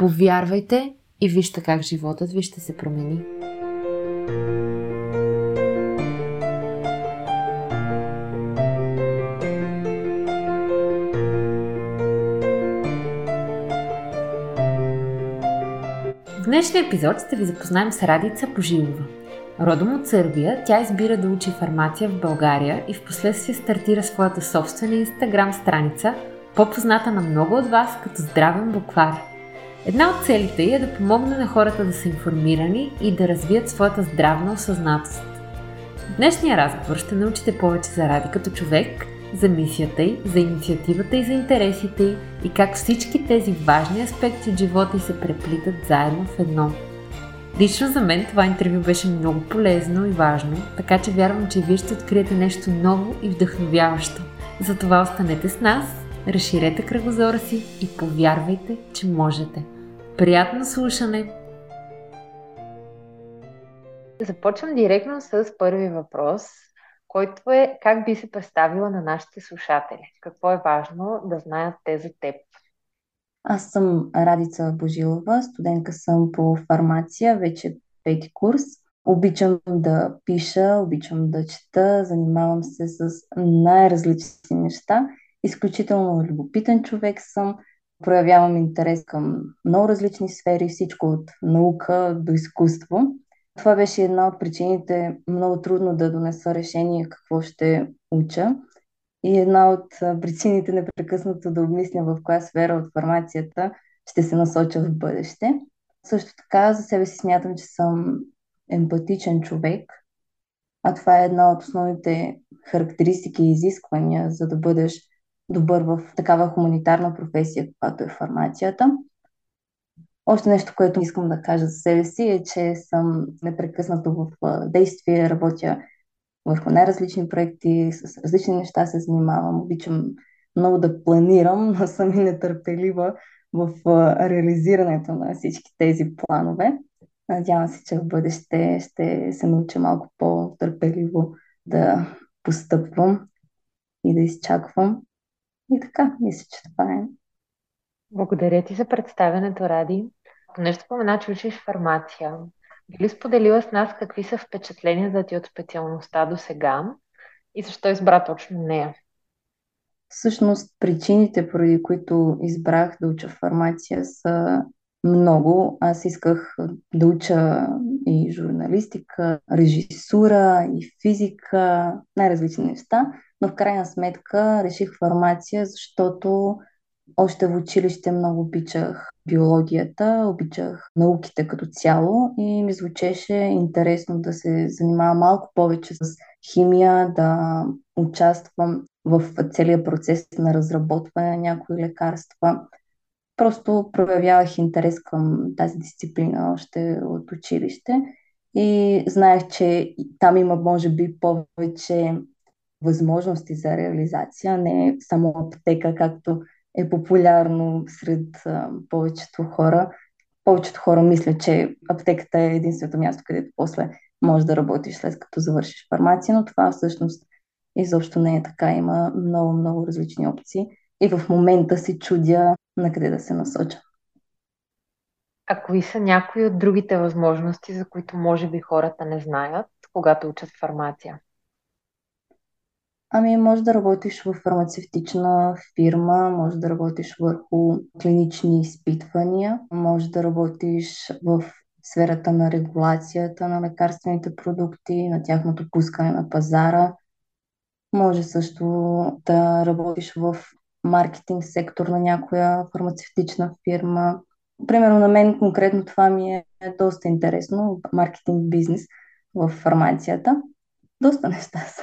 Повярвайте и вижте как животът ви ще се промени. В днешния епизод ще ви запознаем с Радица Пожилова. Родом от Сърбия, тя избира да учи фармация в България и в последствие стартира своята собствена инстаграм страница, по-позната на много от вас като здравен буквар – Една от целите е да помогне на хората да са информирани и да развият своята здравна осъзнатост. В днешния разговор ще научите повече за Ради като човек, за мисията й, за инициативата и за интересите й и как всички тези важни аспекти от живота й се преплитат заедно в едно. Лично за мен това интервю беше много полезно и важно, така че вярвам, че вие ще откриете нещо ново и вдъхновяващо. Затова останете с нас разширете кръгозора си и повярвайте, че можете. Приятно слушане! Започвам директно с първи въпрос, който е как би се представила на нашите слушатели? Какво е важно да знаят те за теб? Аз съм Радица Божилова, студентка съм по фармация, вече пети курс. Обичам да пиша, обичам да чета, занимавам се с най-различни неща изключително любопитен човек съм, проявявам интерес към много различни сфери, всичко от наука до изкуство. Това беше една от причините много трудно да донеса решение какво ще уча. И една от причините непрекъснато да обмисля в коя сфера от фармацията ще се насоча в бъдеще. Също така за себе си смятам, че съм емпатичен човек, а това е една от основните характеристики и изисквания, за да бъдеш добър в такава хуманитарна професия, каквато е фармацията. Още нещо, което искам да кажа за себе си е, че съм непрекъснато в действие, работя върху най-различни проекти, с различни неща се занимавам, обичам много да планирам, но съм и нетърпелива в реализирането на всички тези планове. Надявам се, че в бъдеще ще се науча малко по-търпеливо да постъпвам и да изчаквам. И така, мисля, че това е. Благодаря ти за представянето, Ради. Понеже спомена, че учиш фармация, би ли споделила с нас какви са впечатленията ти от специалността до сега и защо избра точно нея? Всъщност, причините, поради които избрах да уча фармация, са много. Аз исках да уча и журналистика, режисура, и физика, най-различни неща но в крайна сметка реших фармация, защото още в училище много обичах биологията, обичах науките като цяло и ми звучеше интересно да се занимавам малко повече с химия, да участвам в целия процес на разработване на някои лекарства. Просто проявявах интерес към тази дисциплина още от училище и знаех, че там има може би повече възможности за реализация, не само аптека, както е популярно сред а, повечето хора. Повечето хора мислят, че аптеката е единственото място, където после можеш да работиш след като завършиш фармация, но това всъщност изобщо не е така. Има много, много различни опции и в момента си чудя на къде да се насоча. А кои са някои от другите възможности, за които може би хората не знаят, когато учат фармация? Ами, може да работиш в фармацевтична фирма, може да работиш върху клинични изпитвания, може да работиш в сферата на регулацията на лекарствените продукти, на тяхното пускане на пазара. Може също да работиш в маркетинг сектор на някоя фармацевтична фирма. Примерно на мен конкретно това ми е доста интересно, маркетинг бизнес в фармацията. Доста неща са.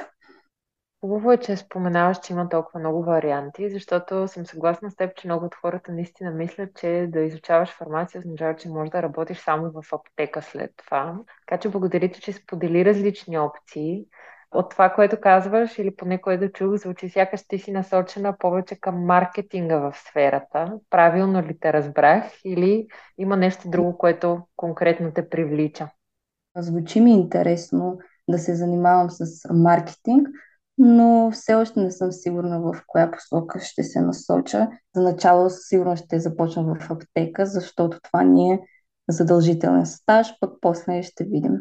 Хубаво е, че споменаваш, че има толкова много варианти, защото съм съгласна с теб, че много от хората наистина мислят, че да изучаваш фармация означава, че можеш да работиш само в аптека след това. Така че благодаря ти, че сподели различни опции. От това, което казваш, или поне което чух, звучи сякаш ти си насочена повече към маркетинга в сферата. Правилно ли те разбрах? Или има нещо друго, което конкретно те привлича? Звучи ми интересно да се занимавам с маркетинг, но все още не съм сигурна в коя посока ще се насоча. За начало сигурно ще започна в аптека, защото това ни е задължителен стаж, пък после ще видим.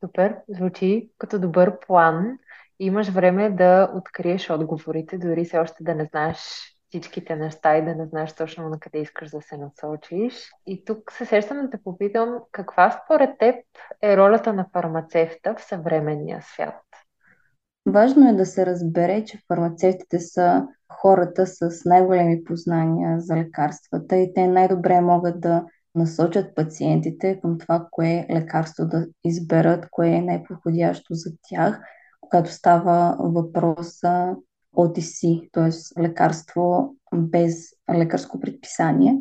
Супер, звучи като добър план. Имаш време да откриеш отговорите, дори все още да не знаеш всичките неща и да не знаеш точно на къде искаш да се насочиш. И тук се сещам да те попитам, каква според теб е ролята на фармацевта в съвременния свят? Важно е да се разбере, че фармацевтите са хората с най-големи познания за лекарствата и те най-добре могат да насочат пациентите към това, кое лекарство да изберат, кое е най-подходящо за тях, когато става въпрос за OTC, т.е. лекарство без лекарско предписание.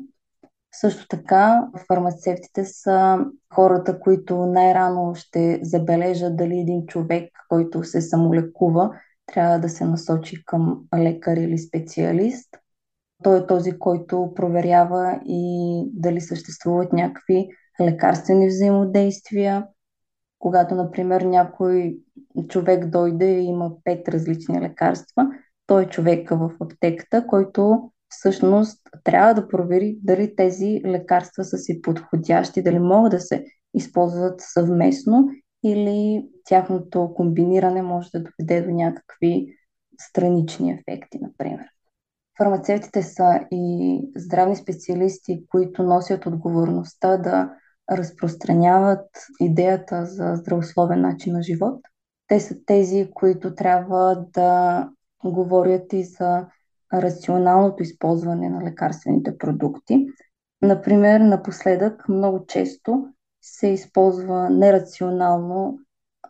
Също така, фармацевтите са хората, които най-рано ще забележат дали един човек, който се самолекува, трябва да се насочи към лекар или специалист. Той е този, който проверява и дали съществуват някакви лекарствени взаимодействия. Когато, например, някой човек дойде и има пет различни лекарства, той е човека в аптеката, който всъщност трябва да провери дали тези лекарства са си подходящи, дали могат да се използват съвместно или тяхното комбиниране може да доведе до някакви странични ефекти, например. Фармацевтите са и здравни специалисти, които носят отговорността да разпространяват идеята за здравословен начин на живот. Те са тези, които трябва да говорят и за рационалното използване на лекарствените продукти. Например, напоследък много често се използва нерационално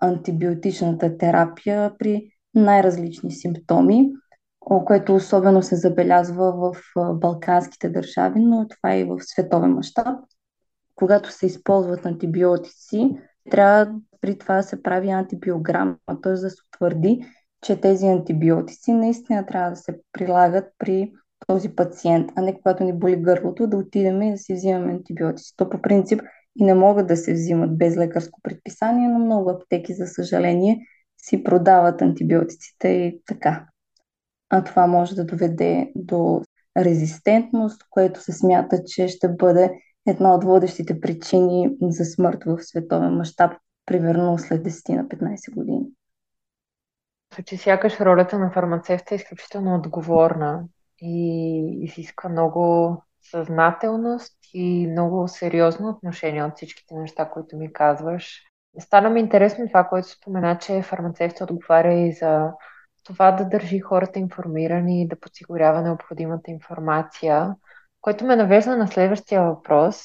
антибиотичната терапия при най-различни симптоми, което особено се забелязва в балканските държави, но това е и в световен мащаб. Когато се използват антибиотици, трябва при това да се прави антибиограма, т.е. да се утвърди, че тези антибиотици наистина трябва да се прилагат при този пациент, а не когато ни боли гърлото, да отидем и да си взимаме антибиотици. То по принцип и не могат да се взимат без лекарско предписание, но много аптеки, за съжаление, си продават антибиотиците и така. А това може да доведе до резистентност, което се смята, че ще бъде една от водещите причини за смърт в световен мащаб, примерно след 10 на 15 години че сякаш ролята на фармацевта е изключително отговорна и изисква много съзнателност и много сериозно отношение от всичките неща, които ми казваш. Стана ми интересно това, което спомена, че фармацевта отговаря и за това да държи хората информирани и да подсигурява необходимата информация, което ме навежда на следващия въпрос.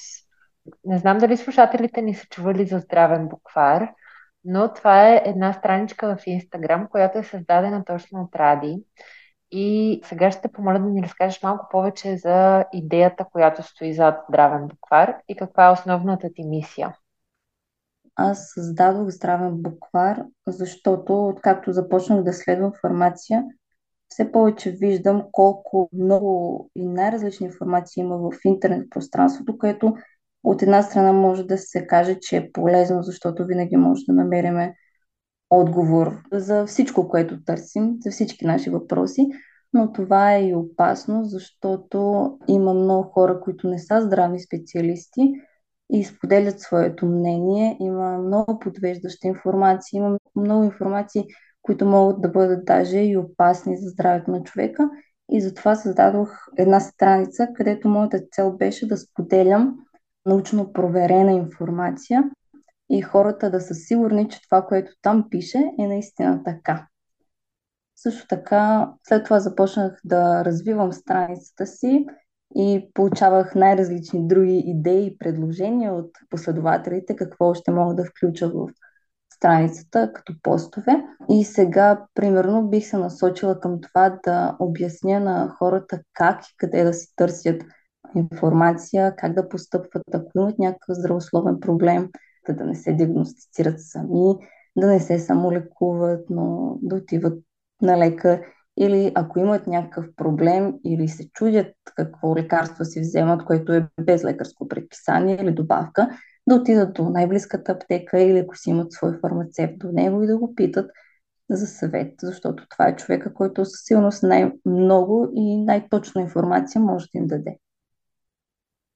Не знам дали слушателите ни са чували за здравен буквар, но това е една страничка в Инстаграм, която е създадена точно от Ради. И сега ще те помоля да ни разкажеш малко повече за идеята, която стои зад Здравен буквар и каква е основната ти мисия. Аз създадох Здравен буквар, защото откакто започнах да следвам информация, все повече виждам колко много и най-различни информации има в интернет пространството, което от една страна може да се каже, че е полезно, защото винаги може да намерим отговор за всичко, което търсим, за всички наши въпроси, но това е и опасно, защото има много хора, които не са здравни специалисти и споделят своето мнение. Има много подвеждаща информация, има много информации, които могат да бъдат даже и опасни за здравето на човека. И затова създадох една страница, където моята цел беше да споделям научно проверена информация и хората да са сигурни, че това, което там пише, е наистина така. Също така, след това започнах да развивам страницата си и получавах най-различни други идеи и предложения от последователите, какво ще мога да включа в страницата като постове. И сега, примерно, бих се насочила към това да обясня на хората как и къде да си търсят информация, как да постъпват, ако имат някакъв здравословен проблем, да, да не се диагностицират сами, да не се самолекуват, но да отиват на лекар или ако имат някакъв проблем или се чудят какво лекарство си вземат, което е без лекарско предписание или добавка, да отидат до най-близката аптека или ако си имат свой фармацевт до него и да го питат за съвет, защото това е човека, който със сигурност най-много и най-точна информация може да им даде.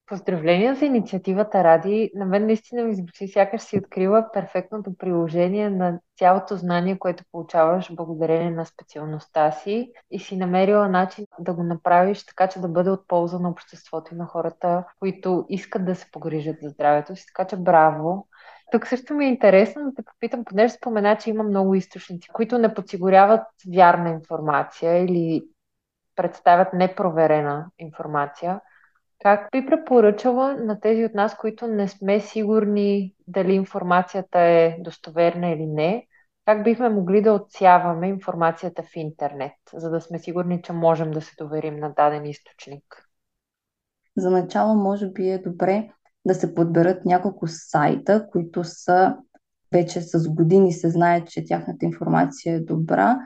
Поздравления за инициативата Ради. На мен наистина ми звучи сякаш си открила перфектното приложение на цялото знание, което получаваш благодарение на специалността си и си намерила начин да го направиш така, че да бъде от полза на обществото и на хората, които искат да се погрижат за здравето си. Така че браво! Тук също ми е интересно да те попитам, понеже спомена, че има много източници, които не подсигуряват вярна информация или представят непроверена информация. Как би препоръчала на тези от нас, които не сме сигурни дали информацията е достоверна или не, как бихме могли да отсяваме информацията в интернет, за да сме сигурни, че можем да се доверим на даден източник? За начало, може би е добре да се подберат няколко сайта, които са вече с години се знае, че тяхната информация е добра,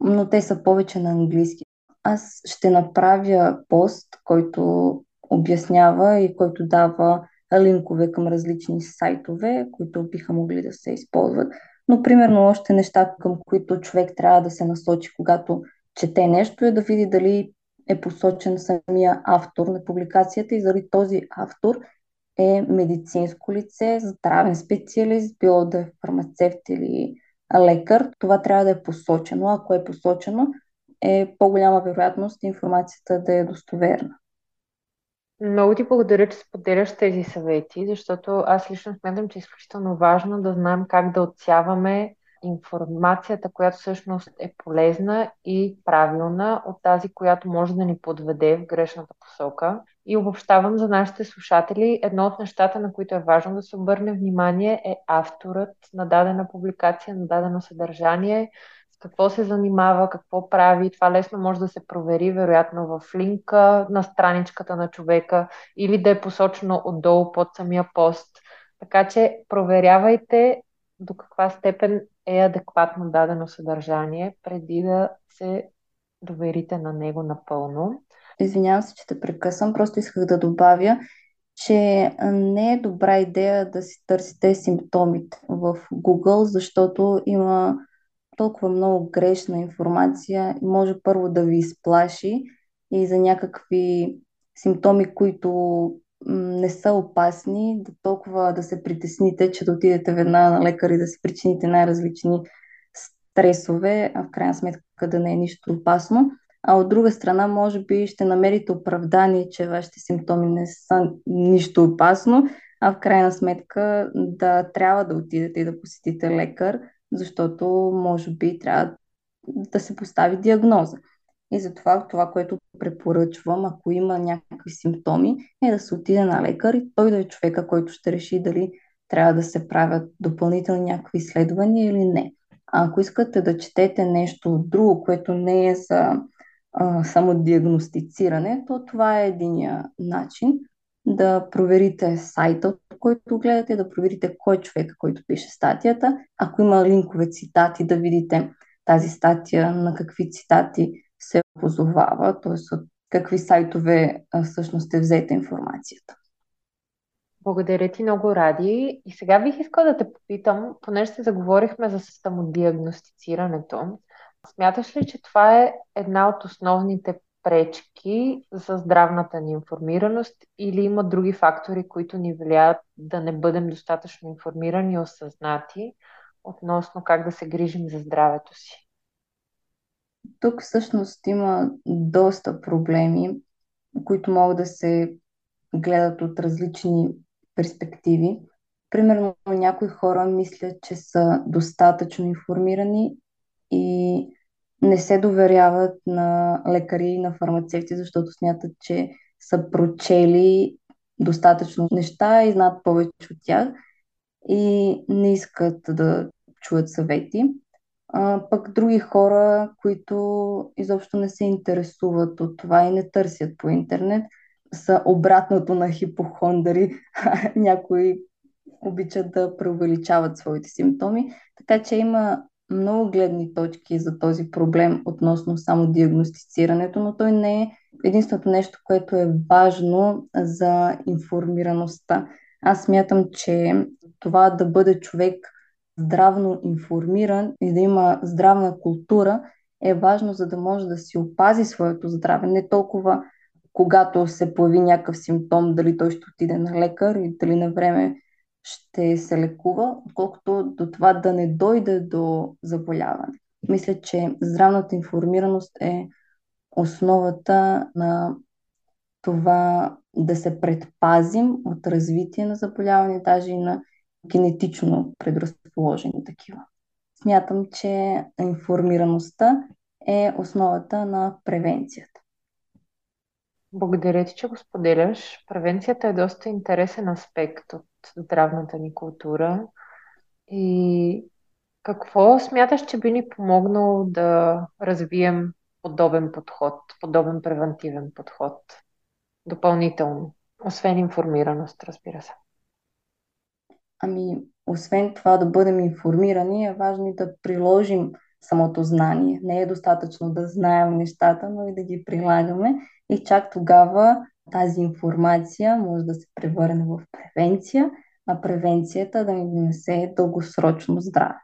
но те са повече на английски. Аз ще направя пост, който обяснява и който дава линкове към различни сайтове, които биха могли да се използват. Но, примерно, още неща, към които човек трябва да се насочи, когато чете нещо, е да види дали е посочен самия автор на публикацията и дали този автор е медицинско лице, здравен специалист, било да е фармацевт или лекар. Това трябва да е посочено. Ако е посочено, е по-голяма вероятност информацията да е достоверна. Много ти благодаря, че споделяш тези съвети, защото аз лично смятам, че е изключително важно да знаем как да отсяваме информацията, която всъщност е полезна и правилна от тази, която може да ни подведе в грешната посока. И обобщавам за нашите слушатели, едно от нещата, на които е важно да се обърне внимание е авторът на дадена публикация, на дадено съдържание, какво се занимава, какво прави. Това лесно може да се провери, вероятно, в линка на страничката на човека или да е посочено отдолу под самия пост. Така че проверявайте до каква степен е адекватно дадено съдържание, преди да се доверите на него напълно. Извинявам се, че те прекъсвам, просто исках да добавя, че не е добра идея да си търсите симптомите в Google, защото има толкова много грешна информация и може първо да ви изплаши и за някакви симптоми, които не са опасни, да толкова да се притесните, че да отидете веднага на лекар и да си причините най-различни стресове, а в крайна сметка да не е нищо опасно. А от друга страна, може би ще намерите оправдание, че вашите симптоми не са нищо опасно, а в крайна сметка да трябва да отидете и да посетите лекар, защото може би трябва да се постави диагноза. И затова това, което препоръчвам, ако има някакви симптоми, е да се отиде на лекар и той да е човека, който ще реши дали трябва да се правят допълнителни някакви изследвания или не. А ако искате да четете нещо друго, което не е за а, само диагностициране, то това е единия начин да проверите сайта, който гледате, да проверите кой е човек, който пише статията. Ако има линкове цитати, да видите тази статия на какви цитати се позовава, т.е. от какви сайтове всъщност е взета информацията. Благодаря ти много, Ради. И сега бих искала да те попитам, понеже се заговорихме за самодиагностицирането, смяташ ли, че това е една от основните пречки за здравната ни информираност или има други фактори, които ни влияят да не бъдем достатъчно информирани и осъзнати относно как да се грижим за здравето си? Тук всъщност има доста проблеми, които могат да се гледат от различни перспективи. Примерно някои хора мислят, че са достатъчно информирани и не се доверяват на лекари и на фармацевти, защото смятат, че са прочели достатъчно неща и знаят повече от тях и не искат да чуят съвети. А, пък други хора, които изобщо не се интересуват от това и не търсят по интернет, са обратното на хипохондари. Някои обичат да преувеличават своите симптоми. Така че има много гледни точки за този проблем относно само диагностицирането, но той не е единственото нещо, което е важно за информираността. Аз смятам, че това да бъде човек здравно информиран и да има здравна култура е важно, за да може да си опази своето здраве. Не толкова когато се появи някакъв симптом, дали той ще отиде на лекар и дали на време ще се лекува, отколкото до това да не дойде до заболяване. Мисля, че здравната информираност е основата на това да се предпазим от развитие на заболяване, даже и на генетично предразположени такива. Смятам, че информираността е основата на превенцията. Благодаря ти, че го споделяш. Превенцията е доста интересен аспект от здравната ни култура. И какво смяташ, че би ни помогнало да развием подобен подход, подобен превентивен подход допълнително, освен информираност, разбира се? Ами, освен това да бъдем информирани, е важно и да приложим самото знание. Не е достатъчно да знаем нещата, но и да ги прилагаме. И чак тогава тази информация може да се превърне в превенция, а превенцията да ни донесе дългосрочно здраве.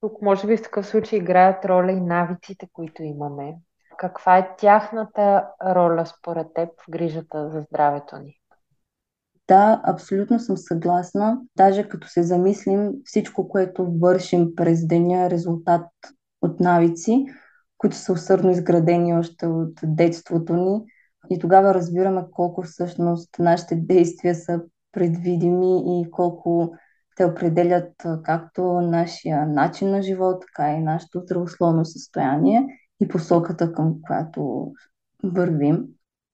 Тук може би в такъв случай играят роля и навиците, които имаме. Каква е тяхната роля според теб в грижата за здравето ни? Да, абсолютно съм съгласна. Даже като се замислим всичко, което вършим през деня, е резултат от навици, които са усърдно изградени още от детството ни. И тогава разбираме колко всъщност нашите действия са предвидими и колко те определят както нашия начин на живот, така и нашето здравословно състояние и посоката, към която вървим.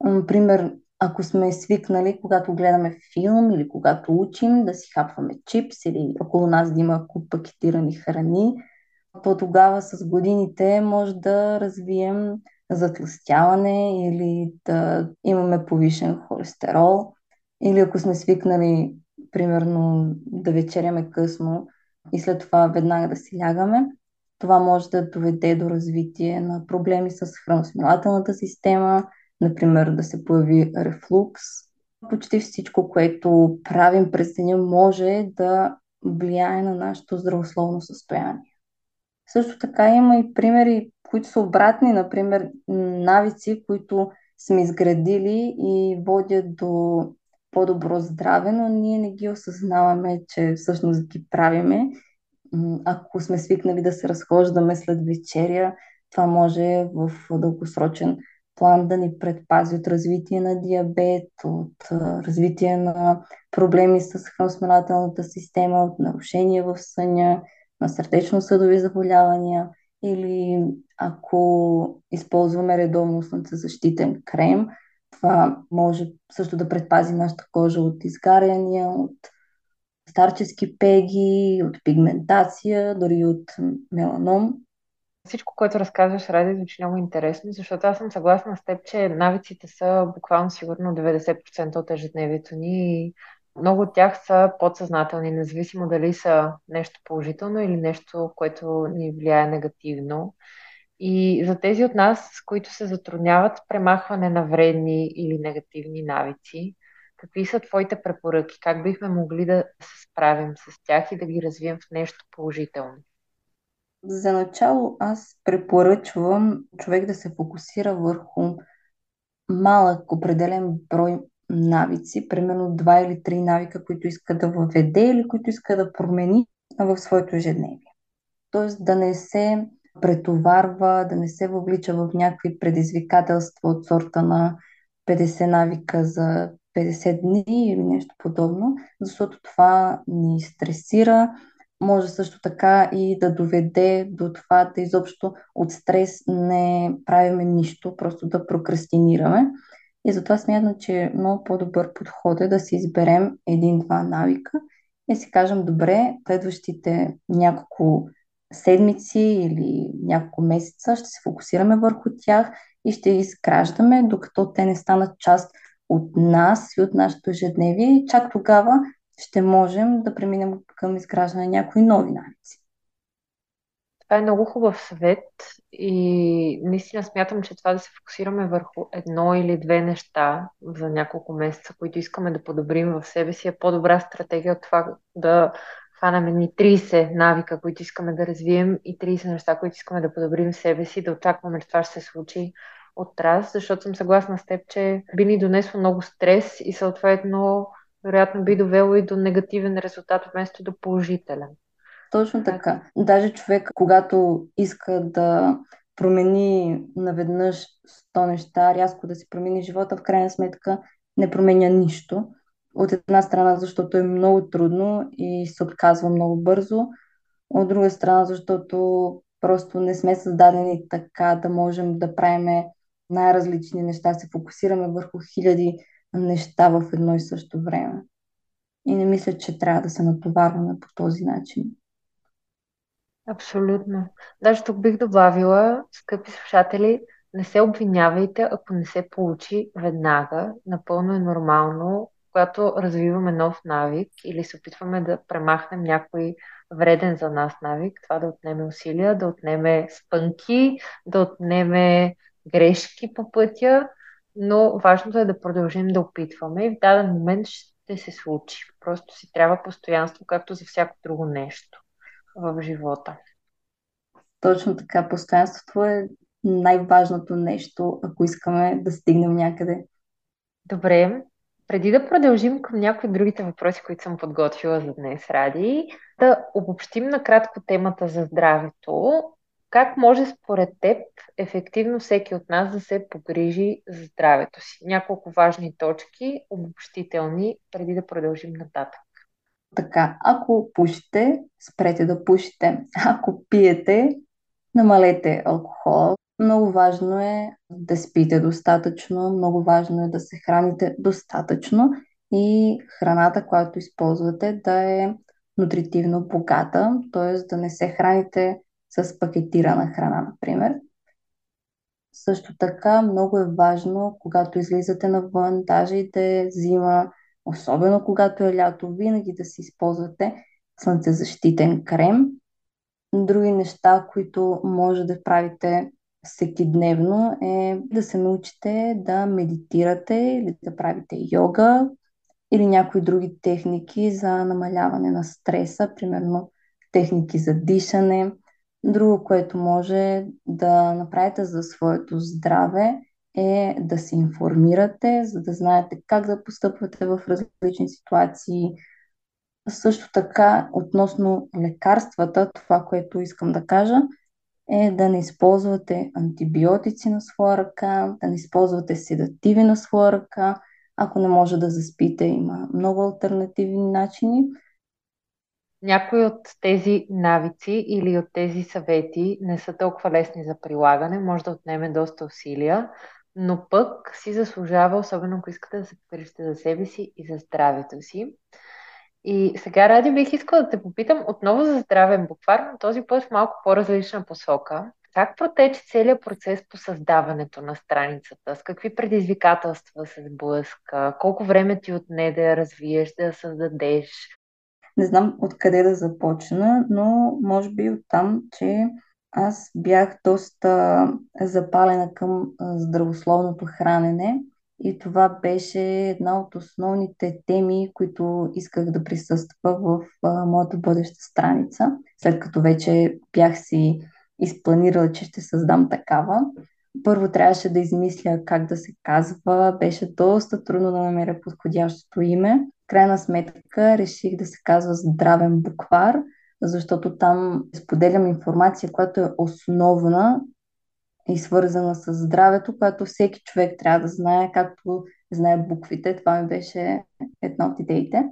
Например, ако сме свикнали, когато гледаме филм или когато учим, да си хапваме чипс или около нас да има куп пакетирани храни, то тогава с годините може да развием затластяване или да имаме повишен холестерол. Или ако сме свикнали, примерно, да вечеряме късно и след това веднага да си лягаме, това може да доведе до развитие на проблеми с храносмилателната система, например да се появи рефлукс. Почти всичко, което правим през деня, може да влияе на нашето здравословно състояние. Също така има и примери, които са обратни, например навици, които сме изградили и водят до по-добро здраве, но ние не ги осъзнаваме, че всъщност ги правиме. Ако сме свикнали да се разхождаме след вечеря, това може в дългосрочен план да ни предпази от развитие на диабет, от развитие на проблеми с храносмилателната система, от нарушения в съня, на сърдечно-съдови заболявания или ако използваме редовно слънцезащитен крем, това може също да предпази нашата кожа от изгаряния, от старчески пеги, от пигментация, дори от меланом. Всичко, което разказваш, Ради, звучи много интересно, защото аз съм съгласна с теб, че навиците са буквално сигурно 90% от ежедневието ни много от тях са подсъзнателни, независимо дали са нещо положително или нещо, което ни влияе негативно. И за тези от нас, които се затрудняват с премахване на вредни или негативни навици, какви са твоите препоръки? Как бихме могли да се справим с тях и да ги развием в нещо положително? За начало аз препоръчвам човек да се фокусира върху малък определен брой навици, примерно два или три навика, които иска да въведе или които иска да промени в своето ежедневие. Тоест да не се претоварва, да не се въвлича в някакви предизвикателства от сорта на 50 навика за 50 дни или нещо подобно, защото това ни стресира, може също така и да доведе до това да изобщо от стрес не правиме нищо, просто да прокрастинираме. И затова смятам, че много по-добър подход е да си изберем един-два навика и си кажем, добре, следващите няколко седмици или няколко месеца ще се фокусираме върху тях и ще ги изграждаме, докато те не станат част от нас и от нашето ежедневие. И чак тогава ще можем да преминем към изграждане на някои нови навици. Това е много хубав съвет и наистина смятам, че това да се фокусираме върху едно или две неща за няколко месеца, които искаме да подобрим в себе си, е по-добра стратегия от това да хванаме ни 30 навика, които искаме да развием и 30 неща, които искаме да подобрим в себе си, да очакваме, че това ще се случи от раз, защото съм съгласна с теб, че би ни донесло много стрес и съответно вероятно би довело и до негативен резултат вместо до положителен. Точно така. Даже човек, когато иска да промени наведнъж 100 неща, рязко да си промени живота, в крайна сметка не променя нищо. От една страна, защото е много трудно и се отказва много бързо. От друга страна, защото просто не сме създадени така да можем да правим най-различни неща, се фокусираме върху хиляди неща в едно и също време. И не мисля, че трябва да се натоварваме по този начин. Абсолютно. Даже тук бих добавила, скъпи слушатели, не се обвинявайте, ако не се получи веднага. Напълно е нормално, когато развиваме нов навик или се опитваме да премахнем някой вреден за нас навик, това да отнеме усилия, да отнеме спънки, да отнеме грешки по пътя, но важното е да продължим да опитваме и в даден момент ще се случи. Просто си трябва постоянство, както за всяко друго нещо в живота. Точно така. Постоянството е най-важното нещо, ако искаме да стигнем някъде. Добре. Преди да продължим към някои другите въпроси, които съм подготвила за днес, Ради, да обобщим накратко темата за здравето. Как може според теб ефективно всеки от нас да се погрижи за здравето си? Няколко важни точки, обобщителни, преди да продължим нататък. Така, ако пушите, спрете да пушите. Ако пиете, намалете алкохол. Много важно е да спите достатъчно, много важно е да се храните достатъчно и храната, която използвате, да е нутритивно богата, т.е. да не се храните с пакетирана храна, например. Също така много е важно, когато излизате навън, даже и да е зима, особено когато е лято, винаги да си използвате слънцезащитен крем. Други неща, които може да правите всеки дневно е да се научите да медитирате или да правите йога или някои други техники за намаляване на стреса, примерно техники за дишане. Друго, което може да направите за своето здраве е да се информирате, за да знаете как да постъпвате в различни ситуации. Също така, относно лекарствата, това, което искам да кажа, е да не използвате антибиотици на своя ръка, да не използвате седативи на своя ръка. Ако не може да заспите, има много альтернативни начини. Някои от тези навици или от тези съвети не са толкова лесни за прилагане, може да отнеме доста усилия, но пък си заслужава, особено ако искате да се погрижите за себе си и за здравето си. И сега, Ради, бих искала да те попитам отново за здравен буквар, но този път в малко по-различна посока. Как протече целият процес по създаването на страницата? С какви предизвикателства се сблъска? Колко време ти отне да я развиеш, да я създадеш? Не знам откъде да започна, но може би от там, че аз бях доста запалена към здравословното хранене и това беше една от основните теми, които исках да присъства в моята бъдеща страница, след като вече бях си изпланирала, че ще създам такава. Първо трябваше да измисля как да се казва. Беше доста трудно да намеря подходящото име. Крайна сметка реших да се казва Здравен буквар – защото там споделям информация, която е основна и свързана с здравето, която всеки човек трябва да знае, както знае буквите. Това ми беше една от идеите.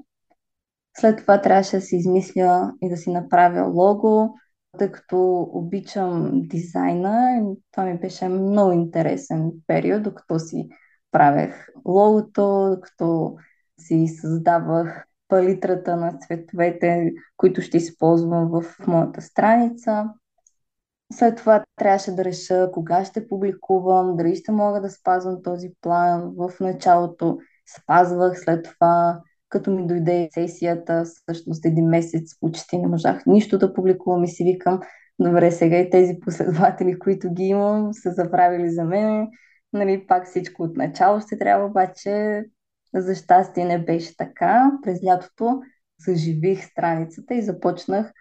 След това трябваше да си измисля и да си направя лого, тъй като обичам дизайна. Това ми беше много интересен период, докато си правех логото, докато си създавах палитрата на цветовете, които ще използвам в моята страница. След това трябваше да реша кога ще публикувам, дали ще мога да спазвам този план. В началото спазвах, след това като ми дойде сесията, всъщност един месец почти не можах нищо да публикувам и си викам, добре, сега и тези последователи, които ги имам, са забравили за мен. Нали, пак всичко от начало ще трябва, обаче за щастие не беше така. През лятото съживих страницата и започнах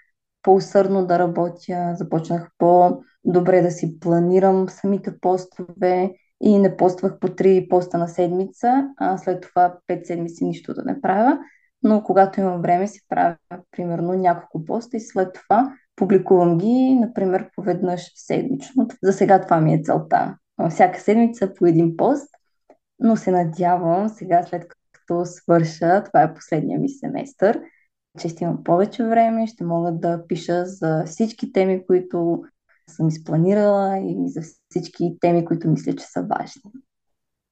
по-усърдно да работя, започнах по-добре да си планирам самите постове и не поствах по три поста на седмица, а след това пет седмици нищо да не правя. Но когато имам време, си правя примерно няколко поста и след това публикувам ги, например, поведнъж седмично. За сега това ми е целта. Всяка седмица по един пост, но се надявам сега, след като свърша, това е последния ми семестър, че ще имам повече време, ще мога да пиша за всички теми, които съм изпланирала и за всички теми, които мисля, че са важни.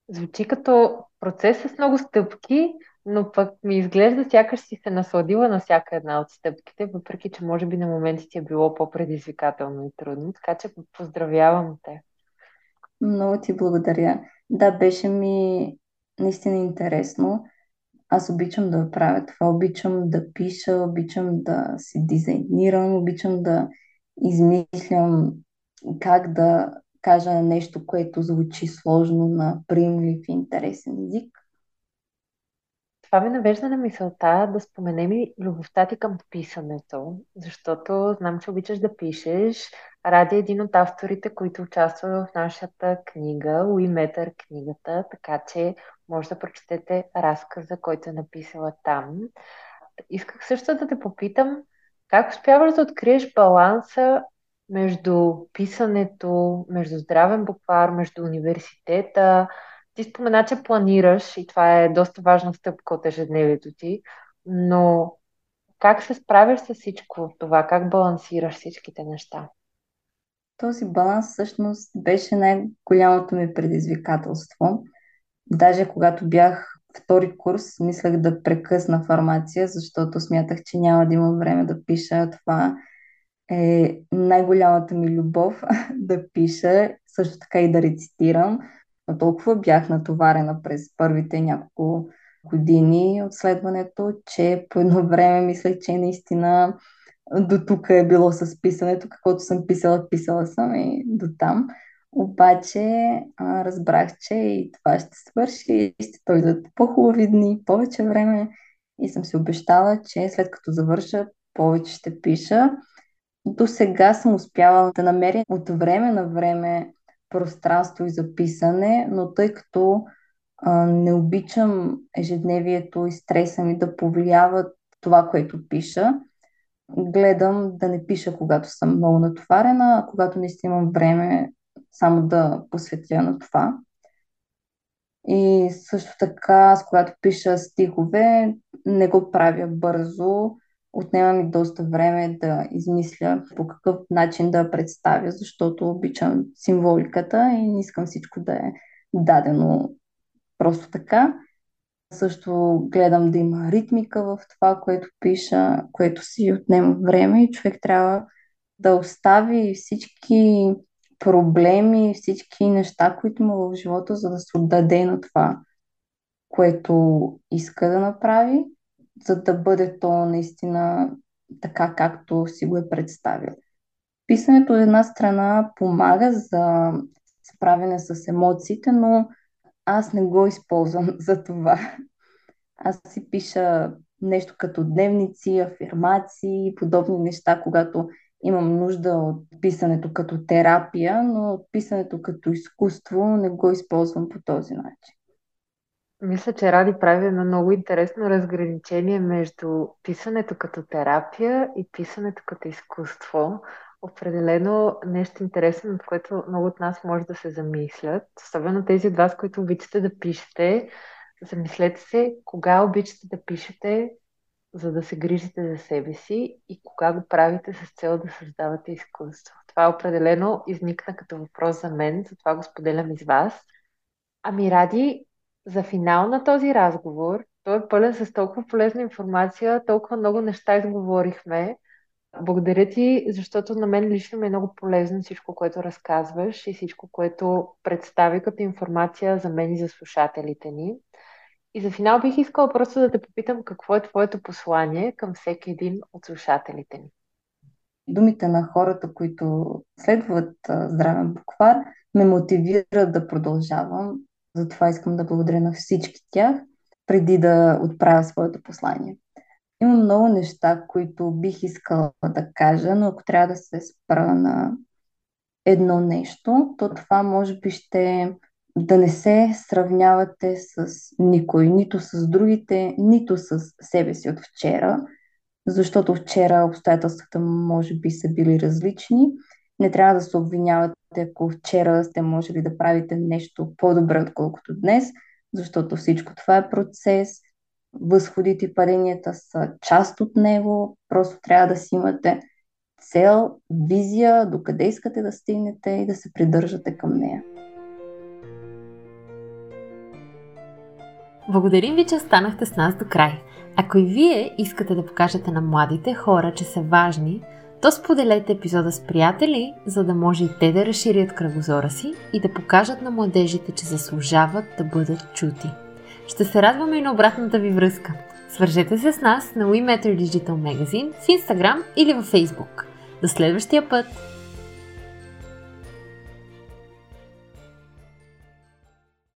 Звучи като процес с много стъпки, но пък ми изглежда сякаш си се насладила на всяка една от стъпките, въпреки че може би на моменти ти е било по-предизвикателно и трудно, така че поздравявам те. Много ти благодаря. Да, беше ми наистина интересно. Аз обичам да правя това, обичам да пиша, обичам да си дизайнирам, обичам да измислям как да кажа нещо, което звучи сложно на приемлив и интересен език. Това ме навежда на мисълта да споменем и любовта ти към писането, защото знам, че обичаш да пишеш. Ради е един от авторите, които участва в нашата книга, Уи Метър книгата, така че може да прочетете разказа, който е написала там. Исках също да те попитам, как успяваш да откриеш баланса между писането, между здравен буквар, между университета? Ти спомена, че планираш и това е доста важна стъпка от ежедневието ти, но как се справяш с всичко това? Как балансираш всичките неща? Този баланс всъщност беше най-голямото ми предизвикателство. Даже когато бях втори курс, мислех да прекъсна фармация, защото смятах, че няма да имам време да пиша. Това е най-голямата ми любов да пиша, също така и да рецитирам. Но толкова бях натоварена през първите няколко години от следването, че по едно време мислех, че наистина до тук е било с писането, каквото съм писала, писала съм и до там. Обаче а, разбрах, че и това ще свърши и ще дойдат по-хубави дни, повече време и съм си обещала, че след като завърша, повече ще пиша. До сега съм успявала да намеря от време на време пространство и записане, но тъй като а, не обичам ежедневието и стреса ми да повлияват това, което пиша, гледам да не пиша, когато съм много натоварена, а когато наистина имам време само да посветя на това. И също така, аз когато пиша стихове, не го правя бързо, отнема ми доста време да измисля по какъв начин да представя, защото обичам символиката и не искам всичко да е дадено просто така. Също гледам да има ритмика в това, което пиша, което си отнема време и човек трябва да остави всички проблеми, всички неща, които има в живота, за да се отдаде на това, което иска да направи, за да бъде то наистина така, както си го е представил. Писането от една страна помага за справяне с емоциите, но аз не го използвам за това. Аз си пиша нещо като дневници, афирмации и подобни неща, когато имам нужда от писането като терапия, но писането като изкуство не го използвам по този начин. Мисля, че Ради прави едно много интересно разграничение между писането като терапия и писането като изкуство. Определено нещо интересно, от което много от нас може да се замислят. Особено тези от вас, които обичате да пишете. Замислете се кога обичате да пишете, за да се грижите за себе си и кога го правите с цел да създавате изкуство. Това определено изникна като въпрос за мен, затова го споделям и с вас. Ами Ради, за финал на този разговор Той е пълен с толкова полезна информация, толкова много неща изговорихме. Благодаря ти, защото на мен лично ми е много полезно всичко, което разказваш и всичко, което представи като информация за мен и за слушателите ни. И за финал бих искала просто да те попитам какво е твоето послание към всеки един от слушателите ни. Думите на хората, които следват здравен буквар, ме мотивират да продължавам. Затова искам да благодаря на всички тях, преди да отправя своето послание. Има много неща, които бих искала да кажа, но ако трябва да се спра на едно нещо, то това може би ще да не се сравнявате с никой, нито с другите, нито с себе си от вчера, защото вчера обстоятелствата може би са били различни. Не трябва да се обвинявате, ако вчера сте можели да правите нещо по-добре, отколкото днес, защото всичко това е процес. Възходите и паденията са част от него. Просто трябва да си имате цел, визия, докъде искате да стигнете и да се придържате към нея. Благодарим ви, че останахте с нас до край. Ако и вие искате да покажете на младите хора, че са важни, то споделете епизода с приятели, за да може и те да разширят кръгозора си и да покажат на младежите, че заслужават да бъдат чути. Ще се радваме и на обратната ви връзка. Свържете се с нас на We Matter Digital Magazine в Instagram или във Facebook. До следващия път!